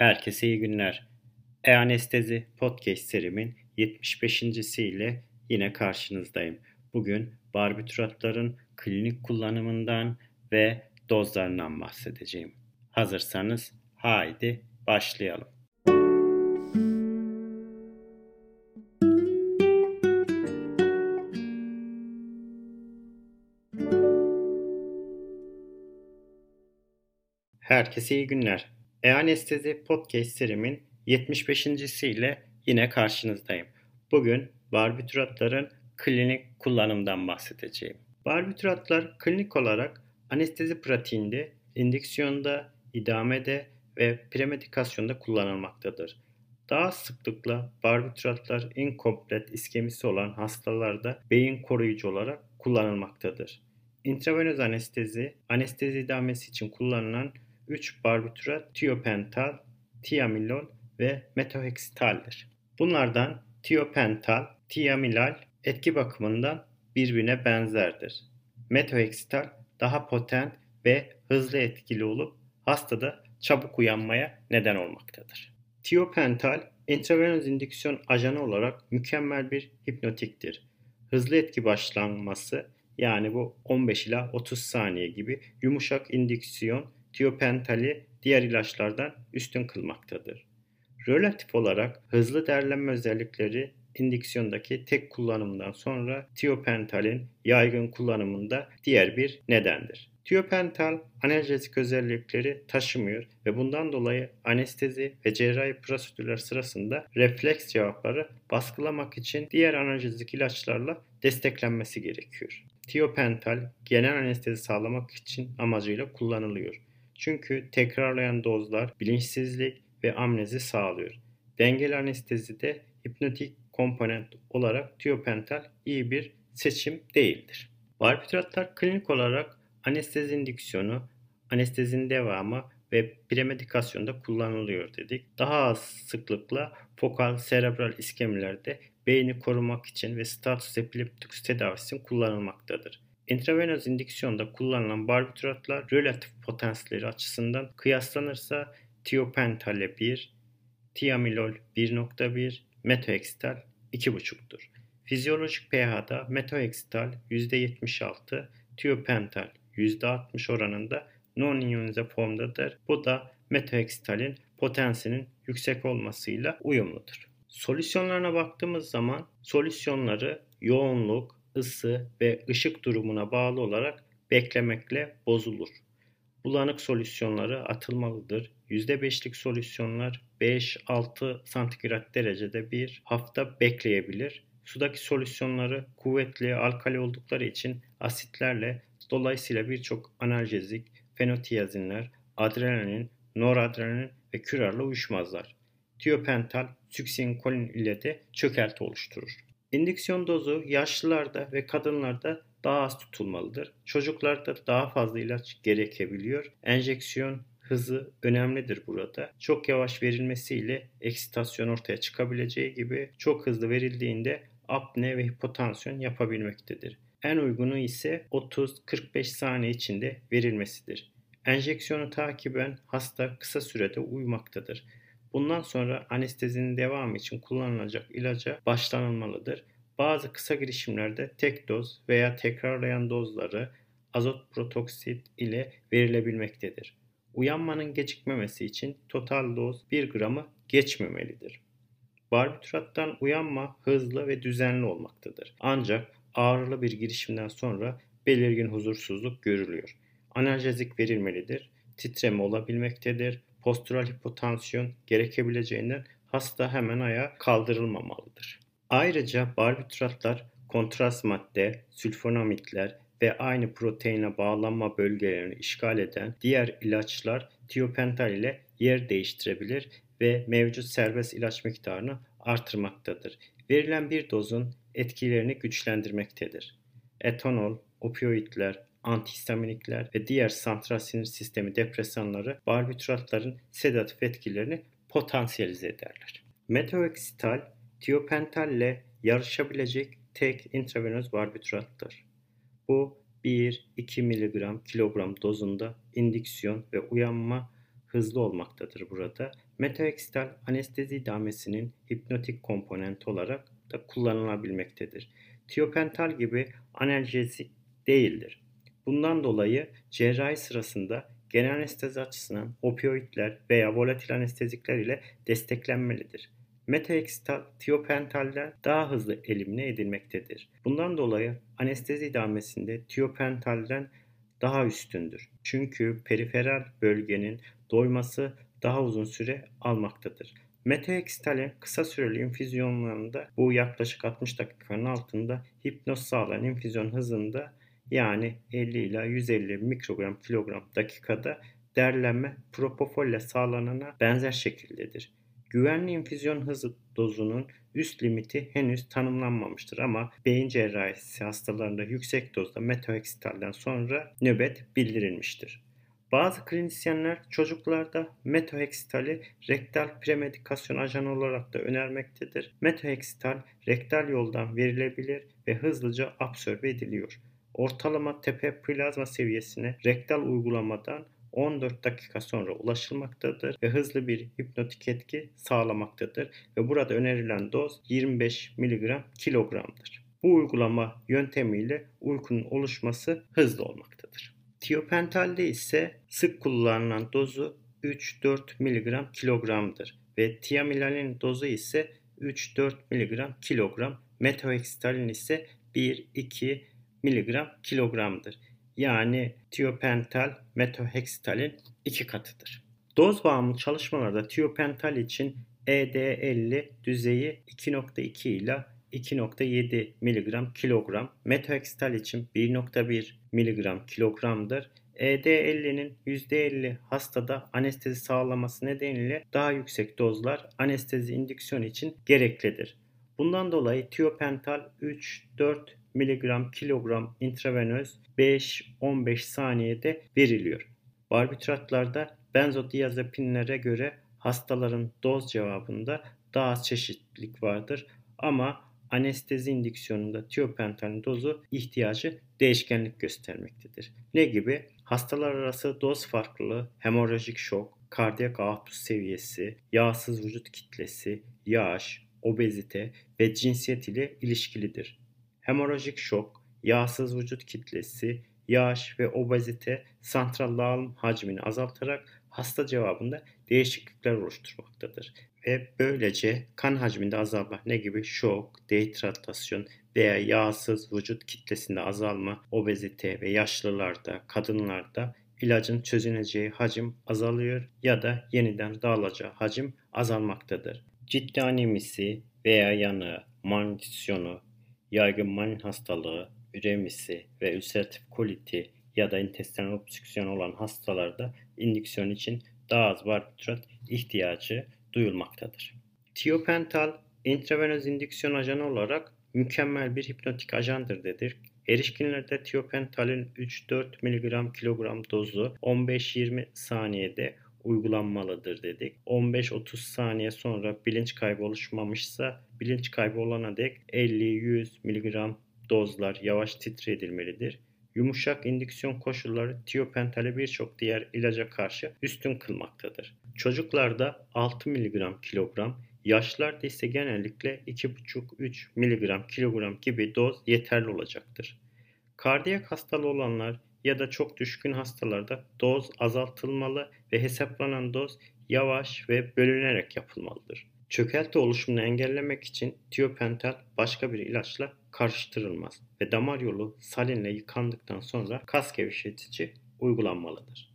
Herkese iyi günler. E-Anestezi Podcast serimin 75. ile yine karşınızdayım. Bugün barbituratların klinik kullanımından ve dozlarından bahsedeceğim. Hazırsanız haydi başlayalım. Herkese iyi günler. E-Anestezi Podcast serimin 75. ile yine karşınızdayım. Bugün barbituratların klinik kullanımdan bahsedeceğim. Barbituratlar klinik olarak anestezi pratiğinde, indüksiyonda, idamede ve premedikasyonda kullanılmaktadır. Daha sıklıkla barbituratlar inkomplet iskemisi olan hastalarda beyin koruyucu olarak kullanılmaktadır. Intravenöz anestezi, anestezi idamesi için kullanılan 3 barbiturat tiopental, tiamilol ve metohexitaldir. Bunlardan tiopental, tiamilal etki bakımından birbirine benzerdir. Metohexital daha potent ve hızlı etkili olup hastada çabuk uyanmaya neden olmaktadır. Tiopental intravenöz indüksiyon ajanı olarak mükemmel bir hipnotiktir. Hızlı etki başlanması yani bu 15 ila 30 saniye gibi yumuşak indüksiyon tiopentali diğer ilaçlardan üstün kılmaktadır. Relatif olarak hızlı değerlenme özellikleri indüksiyondaki tek kullanımdan sonra tiopentalin yaygın kullanımında diğer bir nedendir. Tiopental analjezik özellikleri taşımıyor ve bundan dolayı anestezi ve cerrahi prosedürler sırasında refleks cevapları baskılamak için diğer analjezik ilaçlarla desteklenmesi gerekiyor. Tiopental genel anestezi sağlamak için amacıyla kullanılıyor. Çünkü tekrarlayan dozlar bilinçsizlik ve amnezi sağlıyor. Dengeli anestezide hipnotik komponent olarak tiopental iyi bir seçim değildir. Barbituratlar klinik olarak anestezi indüksiyonu, anestezinin devamı ve premedikasyonda kullanılıyor dedik. Daha az sıklıkla fokal serebral iskemilerde beyni korumak için ve status epileptikus tedavisi için kullanılmaktadır. Intravenöz indüksiyonda kullanılan barbituratlar relatif potansiyelleri açısından kıyaslanırsa tiopentale 1, tiamilol 1.1, metohexital 2.5'tur. Fizyolojik pH'da metohexital %76, tiopental %60 oranında non-iyonize formdadır. Bu da metohexitalin potansiyelinin yüksek olmasıyla uyumludur. Solüsyonlarına baktığımız zaman solüsyonları yoğunluk, ısı ve ışık durumuna bağlı olarak beklemekle bozulur. Bulanık solüsyonları atılmalıdır. %5'lik solüsyonlar 5-6 santigrat derecede bir hafta bekleyebilir. Sudaki solüsyonları kuvvetli alkali oldukları için asitlerle dolayısıyla birçok analjezik, fenotiazinler, adrenalin, noradrenalin ve kürarla uyuşmazlar. Tiopental, süksinkolin ile de çökelti oluşturur. İndüksiyon dozu yaşlılarda ve kadınlarda daha az tutulmalıdır. Çocuklarda daha fazla ilaç gerekebiliyor. Enjeksiyon hızı önemlidir burada. Çok yavaş verilmesiyle eksitasyon ortaya çıkabileceği gibi çok hızlı verildiğinde apne ve hipotansiyon yapabilmektedir. En uygunu ise 30-45 saniye içinde verilmesidir. Enjeksiyonu takiben hasta kısa sürede uyumaktadır. Bundan sonra anestezinin devamı için kullanılacak ilaca başlanılmalıdır. Bazı kısa girişimlerde tek doz veya tekrarlayan dozları azot protoksit ile verilebilmektedir. Uyanmanın gecikmemesi için total doz 1 gramı geçmemelidir. Barbiturattan uyanma hızlı ve düzenli olmaktadır. Ancak ağrılı bir girişimden sonra belirgin huzursuzluk görülüyor. Analjezik verilmelidir. Titreme olabilmektedir postural hipotansiyon gerekebileceğinden hasta hemen ayağa kaldırılmamalıdır. Ayrıca barbituratlar kontrast madde, sülfonamitler ve aynı proteine bağlanma bölgelerini işgal eden diğer ilaçlar tiopental ile yer değiştirebilir ve mevcut serbest ilaç miktarını artırmaktadır. Verilen bir dozun etkilerini güçlendirmektedir. Etanol, opioidler, antihistaminikler ve diğer santral sinir sistemi depresanları barbituratların sedatif etkilerini potansiyelize ederler. Metohexital, tiopental ile yarışabilecek tek intravenöz barbiturattır. Bu 1-2 mg kilogram dozunda indüksiyon ve uyanma hızlı olmaktadır burada. metohexital anestezi idamesinin hipnotik komponent olarak da kullanılabilmektedir. Tiopental gibi analjezik değildir. Bundan dolayı cerrahi sırasında genel anestezi açısından opioidler veya volatil anestezikler ile desteklenmelidir. Metaeksital tiopentalden daha hızlı elimine edilmektedir. Bundan dolayı anestezi idamesinde tiopentalden daha üstündür. Çünkü periferal bölgenin doyması daha uzun süre almaktadır. Metaeksitalin kısa süreli infüzyonlarında bu yaklaşık 60 dakikanın altında hipnoz sağlayan infüzyon hızında yani 50 ila 150 mikrogram kilogram dakikada derlenme propofolle sağlanana benzer şekildedir. Güvenli infüzyon hızı dozunun üst limiti henüz tanımlanmamıştır ama beyin cerrahisi hastalarında yüksek dozda metoheksitalden sonra nöbet bildirilmiştir. Bazı klinisyenler çocuklarda metoheksitali rektal premedikasyon ajanı olarak da önermektedir. Metoheksital rektal yoldan verilebilir ve hızlıca absorbe ediliyor. Ortalama tepe plazma seviyesine rektal uygulamadan 14 dakika sonra ulaşılmaktadır ve hızlı bir hipnotik etki sağlamaktadır ve burada önerilen doz 25 mg kilogramdır. Bu uygulama yöntemiyle uykunun oluşması hızlı olmaktadır. Tiopentalde ise sık kullanılan dozu 3-4 mg kilogramdır ve tiamilalin dozu ise 3-4 mg kilogram, metohexitalin ise 1-2 mg kilogramdır. Yani tiopental metohexitalin iki katıdır. Doz bağımlı çalışmalarda tiopental için ED50 düzeyi 2.2 ile 2.7 mg kilogram, metohexital için 1.1 mg kilogramdır. ED50'nin %50 hastada anestezi sağlaması nedeniyle daha yüksek dozlar anestezi indüksiyon için gereklidir. Bundan dolayı tiopental 3-4 mg kilogram intravenöz 5-15 saniyede veriliyor. Barbituratlarda benzodiazepinlere göre hastaların doz cevabında daha az çeşitlilik vardır ama anestezi indüksiyonunda tiopentalin dozu ihtiyacı değişkenlik göstermektedir. Ne gibi? Hastalar arası doz farklılığı, hemorajik şok, kardiyak output seviyesi, yağsız vücut kitlesi, yaş, obezite ve cinsiyet ile ilişkilidir. Hemorajik şok, yağsız vücut kitlesi, yaş ve obezite santral dağılım hacmini azaltarak hasta cevabında değişiklikler oluşturmaktadır. Ve böylece kan hacminde azalma ne gibi şok, dehidratasyon veya yağsız vücut kitlesinde azalma, obezite ve yaşlılarda, kadınlarda ilacın çözüneceği hacim azalıyor ya da yeniden dağılacağı hacim azalmaktadır. Ciddi anemisi veya yanığı, malnütrisyonu, yaygın malin hastalığı, üremisi ve ülseratif koliti ya da intestinal obstrüksiyon olan hastalarda indüksiyon için daha az barbiturat ihtiyacı duyulmaktadır. Tiopental intravenöz indüksiyon ajanı olarak mükemmel bir hipnotik ajandır dedik. Erişkinlerde tiopentalin 3-4 mg kilogram dozu 15-20 saniyede uygulanmalıdır dedik. 15-30 saniye sonra bilinç kaybı oluşmamışsa bilinç kaybı olana dek 50-100 mg dozlar yavaş titre edilmelidir. Yumuşak indüksiyon koşulları tiopentale birçok diğer ilaca karşı üstün kılmaktadır. Çocuklarda 6 mg kilogram, yaşlarda ise genellikle 2,5-3 mg kilogram gibi doz yeterli olacaktır. Kardiyak hastalığı olanlar ya da çok düşkün hastalarda doz azaltılmalı ve hesaplanan doz yavaş ve bölünerek yapılmalıdır. Çökelti oluşumunu engellemek için tiopental başka bir ilaçla karıştırılmaz ve damar yolu salinle yıkandıktan sonra kas gevşetici uygulanmalıdır.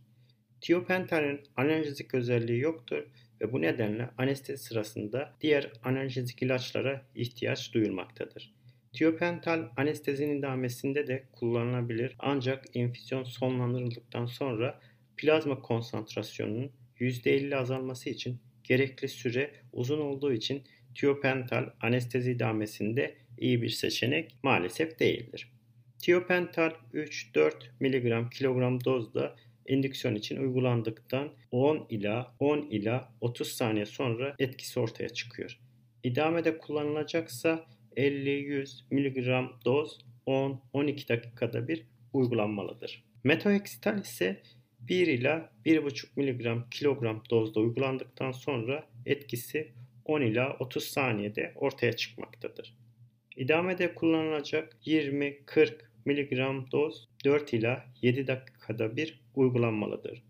Tiopentalin analjezik özelliği yoktur ve bu nedenle anestezi sırasında diğer analjezik ilaçlara ihtiyaç duyulmaktadır. Tiopental anestezinin idamesinde de kullanılabilir ancak infüzyon sonlandırıldıktan sonra plazma konsantrasyonunun %50 azalması için gerekli süre uzun olduğu için tiopental anestezi idamesinde iyi bir seçenek maalesef değildir. Tiopental 3-4 mg kilogram dozda indüksiyon için uygulandıktan 10 ila 10 ila 30 saniye sonra etkisi ortaya çıkıyor. İdamede kullanılacaksa 50-100 mg doz 10-12 dakikada bir uygulanmalıdır. Metohexital ise 1 ila 1,5 mg kilogram dozda uygulandıktan sonra etkisi 10 ila 30 saniyede ortaya çıkmaktadır. İdamede kullanılacak 20-40 mg doz 4 ila 7 dakikada bir uygulanmalıdır.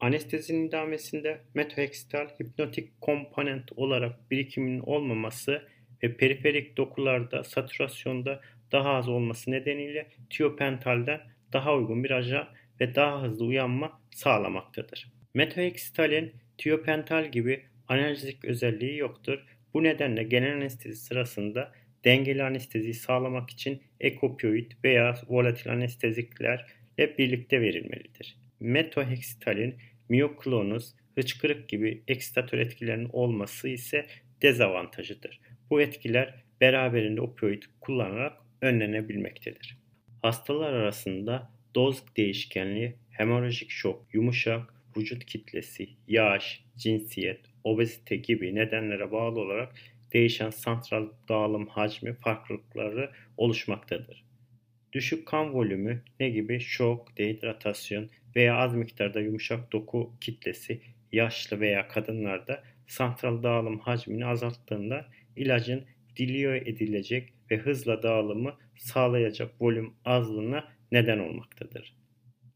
Anestezinin idamesinde metohexital hipnotik komponent olarak birikiminin olmaması ve periferik dokularda satürasyonda daha az olması nedeniyle tiopentalden daha uygun bir ajan ve daha hızlı uyanma sağlamaktadır. Metohexitalin tiopental gibi analjezik özelliği yoktur. Bu nedenle genel anestezi sırasında dengeli anesteziyi sağlamak için ekopioid veya volatil anesteziklerle birlikte verilmelidir. Metohexitalin, mioklonus, hıçkırık gibi eksitatör etkilerinin olması ise dezavantajıdır. Bu etkiler beraberinde opioid kullanarak önlenebilmektedir. Hastalar arasında doz değişkenliği, hemorajik şok, yumuşak vücut kitlesi, yaş, cinsiyet, obezite gibi nedenlere bağlı olarak değişen santral dağılım hacmi farklılıkları oluşmaktadır. Düşük kan volümü ne gibi şok, dehidratasyon veya az miktarda yumuşak doku kitlesi yaşlı veya kadınlarda santral dağılım hacmini azalttığında ilacın diliyor edilecek ve hızla dağılımı sağlayacak volüm azlığına neden olmaktadır.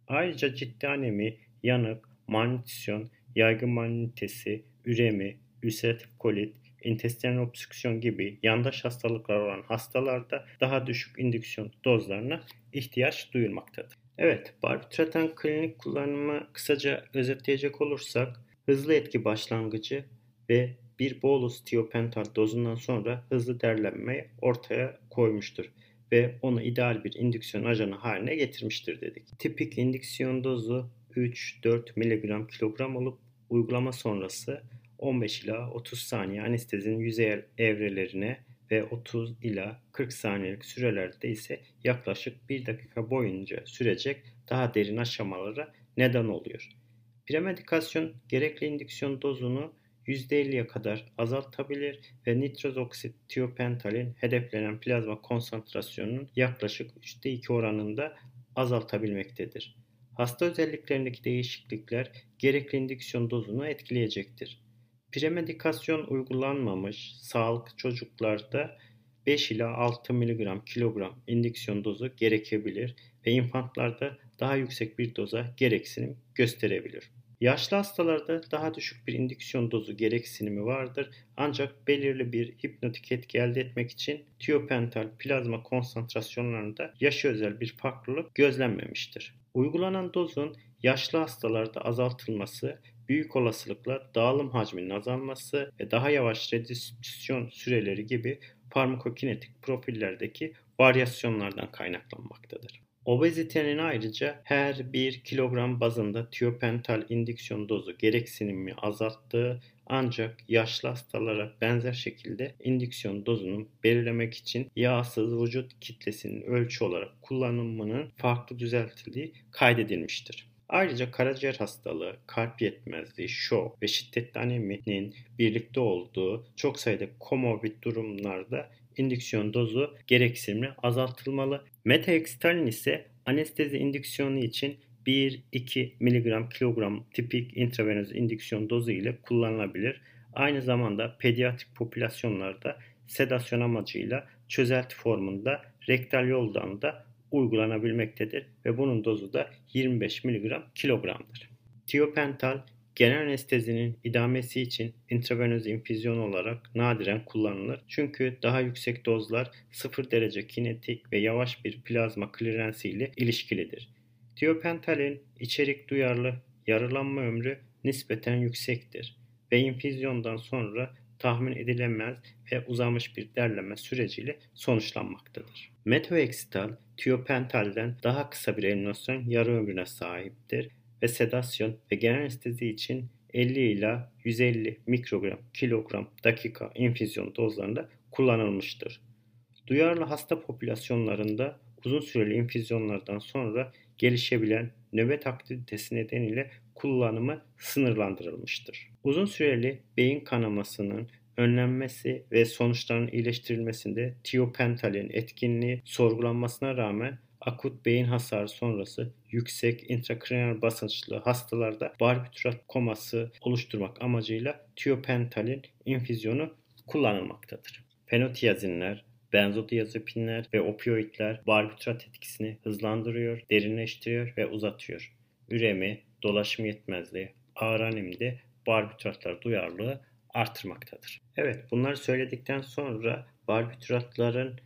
Ayrıca ciddi anemi, yanık, malnütrisyon, yaygın manitesi, üremi, ülseratif kolit, intestinal obstrüksiyon gibi yandaş hastalıklar olan hastalarda daha düşük indüksiyon dozlarına ihtiyaç duyulmaktadır. Evet, barbituratan klinik kullanımı kısaca özetleyecek olursak hızlı etki başlangıcı ve bir bolus tiopental dozundan sonra hızlı derlenmeyi ortaya koymuştur ve onu ideal bir indüksiyon ajanı haline getirmiştir dedik. Tipik indüksiyon dozu 3-4 mg kilogram olup uygulama sonrası 15 ila 30 saniye anestezinin yüzey evrelerine ve 30 ila 40 saniyelik sürelerde ise yaklaşık 1 dakika boyunca sürecek daha derin aşamalara neden oluyor. Premedikasyon gerekli indüksiyon dozunu %50'ye kadar azaltabilir ve nitroz oksit tiopentalin hedeflenen plazma konsantrasyonunun yaklaşık %2 oranında azaltabilmektedir. Hasta özelliklerindeki değişiklikler gerekli indüksiyon dozunu etkileyecektir. Premedikasyon uygulanmamış sağlıklı çocuklarda 5 ila 6 mg kilogram indüksiyon dozu gerekebilir ve infantlarda daha yüksek bir doza gereksinim gösterebilir. Yaşlı hastalarda daha düşük bir indüksiyon dozu gereksinimi vardır ancak belirli bir hipnotik etki elde etmek için tiopental plazma konsantrasyonlarında yaşı özel bir farklılık gözlenmemiştir. Uygulanan dozun yaşlı hastalarda azaltılması büyük olasılıkla dağılım hacminin azalması ve daha yavaş redüsisyon süreleri gibi farmakokinetik profillerdeki varyasyonlardan kaynaklanmaktadır. Obezitenin ayrıca her 1 kilogram bazında tiopental indüksiyon dozu gereksinimi azalttığı ancak yaşlı hastalara benzer şekilde indüksiyon dozunu belirlemek için yağsız vücut kitlesinin ölçü olarak kullanımının farklı düzeltildiği kaydedilmiştir. Ayrıca karaciğer hastalığı, kalp yetmezliği, şok ve şiddetli aneminin birlikte olduğu çok sayıda komorbid durumlarda indüksiyon dozu gereksinimli azaltılmalı. Metahexitalin ise anestezi indüksiyonu için 1-2 mg kilogram tipik intravenöz indüksiyon dozu ile kullanılabilir. Aynı zamanda pediatrik popülasyonlarda sedasyon amacıyla çözelti formunda rektal yoldan da uygulanabilmektedir ve bunun dozu da 25 mg kilogramdır. Tiopental genel anestezinin idamesi için intravenöz infüzyon olarak nadiren kullanılır. Çünkü daha yüksek dozlar 0 derece kinetik ve yavaş bir plazma klirensi ile ilişkilidir. Tiopentalin içerik duyarlı yarılanma ömrü nispeten yüksektir ve infüzyondan sonra tahmin edilemez ve uzamış bir derleme süreciyle sonuçlanmaktadır. Metohexital, tiopentalden daha kısa bir eliminasyon yarı ömrüne sahiptir ve sedasyon ve genel anestezi için 50 ila 150 mikrogram kilogram dakika infüzyon dozlarında kullanılmıştır. Duyarlı hasta popülasyonlarında uzun süreli infüzyonlardan sonra gelişebilen nöbet aktivitesi nedeniyle kullanımı sınırlandırılmıştır. Uzun süreli beyin kanamasının önlenmesi ve sonuçların iyileştirilmesinde tiopentalin etkinliği sorgulanmasına rağmen akut beyin hasarı sonrası yüksek intrakraniyal basınçlı hastalarda barbiturat koması oluşturmak amacıyla tiopentalin infüzyonu kullanılmaktadır. Fenotiazinler, benzodiazepinler ve opioidler barbiturat etkisini hızlandırıyor, derinleştiriyor ve uzatıyor. Üremi, dolaşım yetmezliği, ağır anemide barbituratlar duyarlılığı artırmaktadır. Evet bunları söyledikten sonra barbituratların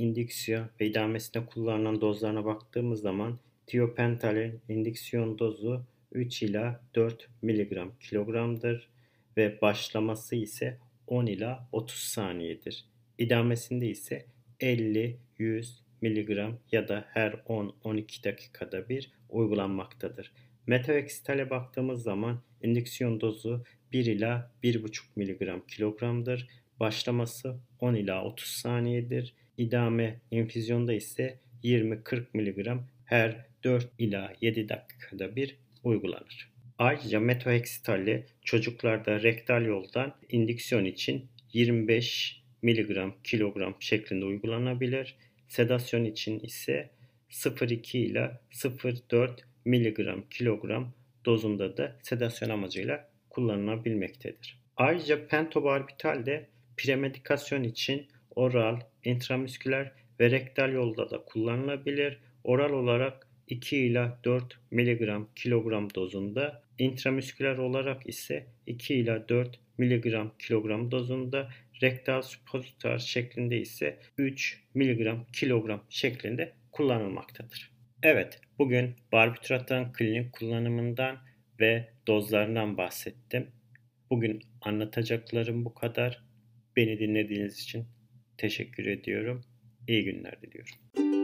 indiksiyon ve idamesinde kullanılan dozlarına baktığımız zaman tiopentalin indiksiyon dozu 3 ila 4 mg kilogramdır ve başlaması ise 10 ila 30 saniyedir. İdamesinde ise 50-100 mg ya da her 10-12 dakikada bir uygulanmaktadır. Metavexitale baktığımız zaman indüksiyon dozu 1 ila 1,5 mg kilogramdır. Başlaması 10 ila 30 saniyedir. İdame infüzyonda ise 20-40 mg her 4 ila 7 dakikada bir uygulanır. Ayrıca metoheksitalli çocuklarda rektal yoldan indüksiyon için 25 mg kilogram şeklinde uygulanabilir. Sedasyon için ise 0,2 ile 0,4 mg kilogram dozunda da sedasyon amacıyla kullanılabilmektedir. Ayrıca pentobarbital de premedikasyon için oral, intramüsküler ve rektal yolda da kullanılabilir. Oral olarak 2 ila 4 mg kilogram dozunda, intramüsküler olarak ise 2 ila 4 mg kilogram dozunda, rektal suppositor şeklinde ise 3 mg kilogram şeklinde kullanılmaktadır. Evet, bugün barbituratların klinik kullanımından ve dozlarından bahsettim. Bugün anlatacaklarım bu kadar. Beni dinlediğiniz için teşekkür ediyorum. İyi günler diliyorum.